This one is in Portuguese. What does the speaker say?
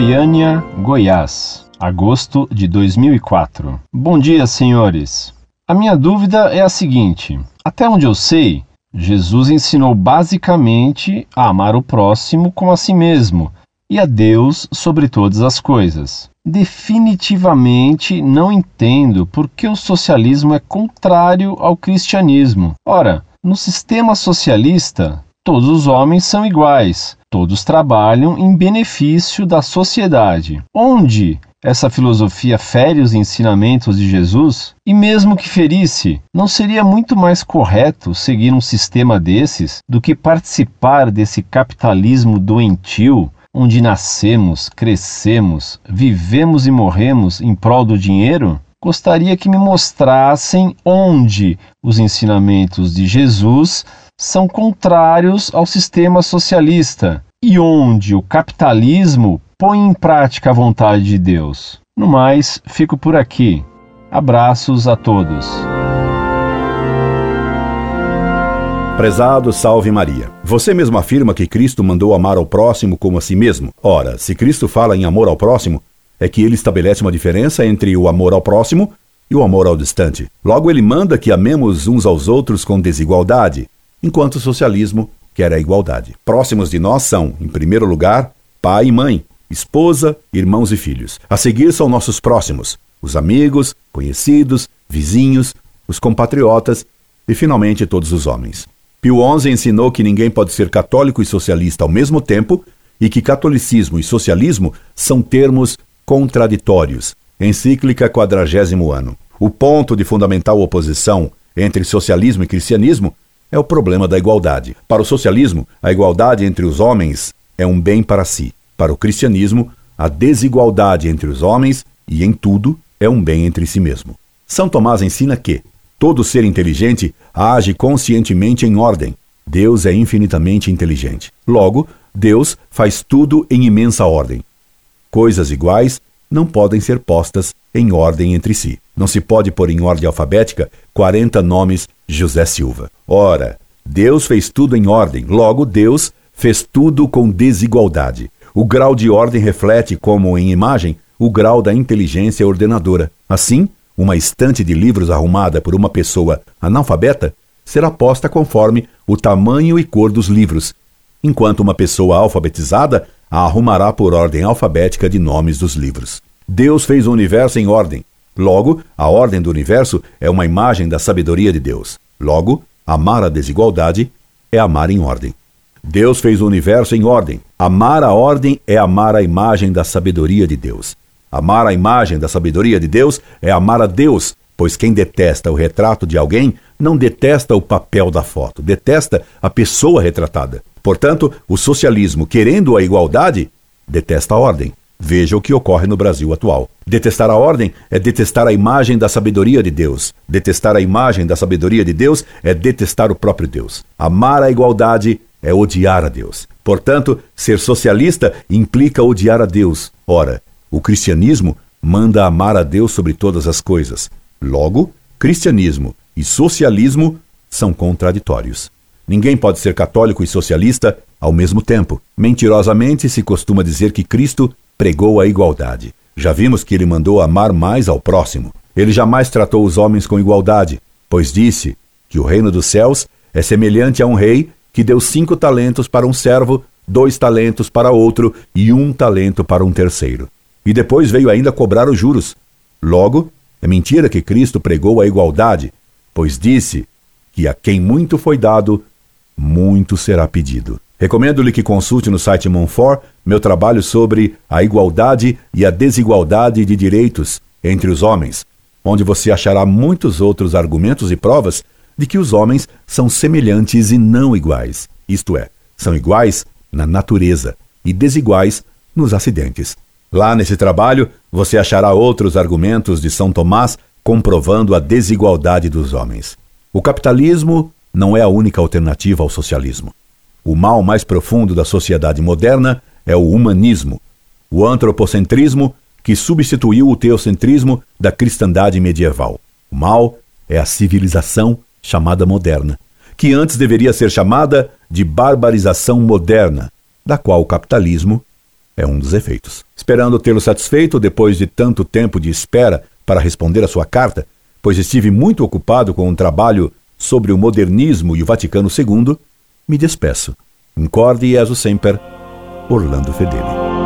Goiânia, Goiás, agosto de 2004. Bom dia, senhores. A minha dúvida é a seguinte: até onde eu sei, Jesus ensinou basicamente a amar o próximo como a si mesmo e a Deus sobre todas as coisas. Definitivamente não entendo por que o socialismo é contrário ao cristianismo. Ora, no sistema socialista, todos os homens são iguais, todos trabalham em benefício da sociedade. Onde essa filosofia fere os ensinamentos de Jesus? E mesmo que ferisse, não seria muito mais correto seguir um sistema desses do que participar desse capitalismo doentio onde nascemos, crescemos, vivemos e morremos em prol do dinheiro? Gostaria que me mostrassem onde os ensinamentos de Jesus são contrários ao sistema socialista e onde o capitalismo põe em prática a vontade de Deus. No mais, fico por aqui. Abraços a todos. Prezado Salve Maria. Você mesmo afirma que Cristo mandou amar ao próximo como a si mesmo. Ora, se Cristo fala em amor ao próximo, é que ele estabelece uma diferença entre o amor ao próximo e o amor ao distante. Logo, ele manda que amemos uns aos outros com desigualdade, enquanto o socialismo quer a igualdade. Próximos de nós são, em primeiro lugar, pai e mãe, esposa, irmãos e filhos. A seguir são nossos próximos, os amigos, conhecidos, vizinhos, os compatriotas e, finalmente, todos os homens. Pio XI ensinou que ninguém pode ser católico e socialista ao mesmo tempo e que catolicismo e socialismo são termos contraditórios. Encíclica Quadragésimo Ano. O ponto de fundamental oposição entre socialismo e cristianismo é o problema da igualdade. Para o socialismo, a igualdade entre os homens é um bem para si. Para o cristianismo, a desigualdade entre os homens e em tudo é um bem entre si mesmo. São Tomás ensina que todo ser inteligente age conscientemente em ordem. Deus é infinitamente inteligente. Logo, Deus faz tudo em imensa ordem. Coisas iguais não podem ser postas em ordem entre si. Não se pode pôr em ordem alfabética 40 nomes José Silva. Ora, Deus fez tudo em ordem, logo Deus fez tudo com desigualdade. O grau de ordem reflete, como em imagem, o grau da inteligência ordenadora. Assim, uma estante de livros arrumada por uma pessoa analfabeta será posta conforme o tamanho e cor dos livros, enquanto uma pessoa alfabetizada a arrumará por ordem alfabética de nomes dos livros. Deus fez o universo em ordem. Logo, a ordem do universo é uma imagem da sabedoria de Deus. Logo, amar a desigualdade é amar em ordem. Deus fez o universo em ordem. Amar a ordem é amar a imagem da sabedoria de Deus. Amar a imagem da sabedoria de Deus é amar a Deus, pois quem detesta o retrato de alguém não detesta o papel da foto, detesta a pessoa retratada. Portanto, o socialismo, querendo a igualdade, detesta a ordem. Veja o que ocorre no Brasil atual. Detestar a ordem é detestar a imagem da sabedoria de Deus. Detestar a imagem da sabedoria de Deus é detestar o próprio Deus. Amar a igualdade é odiar a Deus. Portanto, ser socialista implica odiar a Deus. Ora, o cristianismo manda amar a Deus sobre todas as coisas. Logo, cristianismo e socialismo são contraditórios. Ninguém pode ser católico e socialista ao mesmo tempo. Mentirosamente se costuma dizer que Cristo pregou a igualdade. Já vimos que ele mandou amar mais ao próximo. Ele jamais tratou os homens com igualdade, pois disse que o reino dos céus é semelhante a um rei que deu cinco talentos para um servo, dois talentos para outro e um talento para um terceiro. E depois veio ainda cobrar os juros. Logo, é mentira que Cristo pregou a igualdade, pois disse que a quem muito foi dado, muito será pedido. Recomendo-lhe que consulte no site Monfort meu trabalho sobre a igualdade e a desigualdade de direitos entre os homens, onde você achará muitos outros argumentos e provas de que os homens são semelhantes e não iguais, isto é, são iguais na natureza e desiguais nos acidentes. Lá nesse trabalho, você achará outros argumentos de São Tomás comprovando a desigualdade dos homens. O capitalismo não é a única alternativa ao socialismo. O mal mais profundo da sociedade moderna é o humanismo, o antropocentrismo que substituiu o teocentrismo da cristandade medieval. O mal é a civilização chamada moderna, que antes deveria ser chamada de barbarização moderna, da qual o capitalismo é um dos efeitos. Esperando tê-lo satisfeito depois de tanto tempo de espera para responder a sua carta, pois estive muito ocupado com um trabalho sobre o modernismo e o Vaticano II, me despeço. Incorde e sempre, Orlando Fedeli.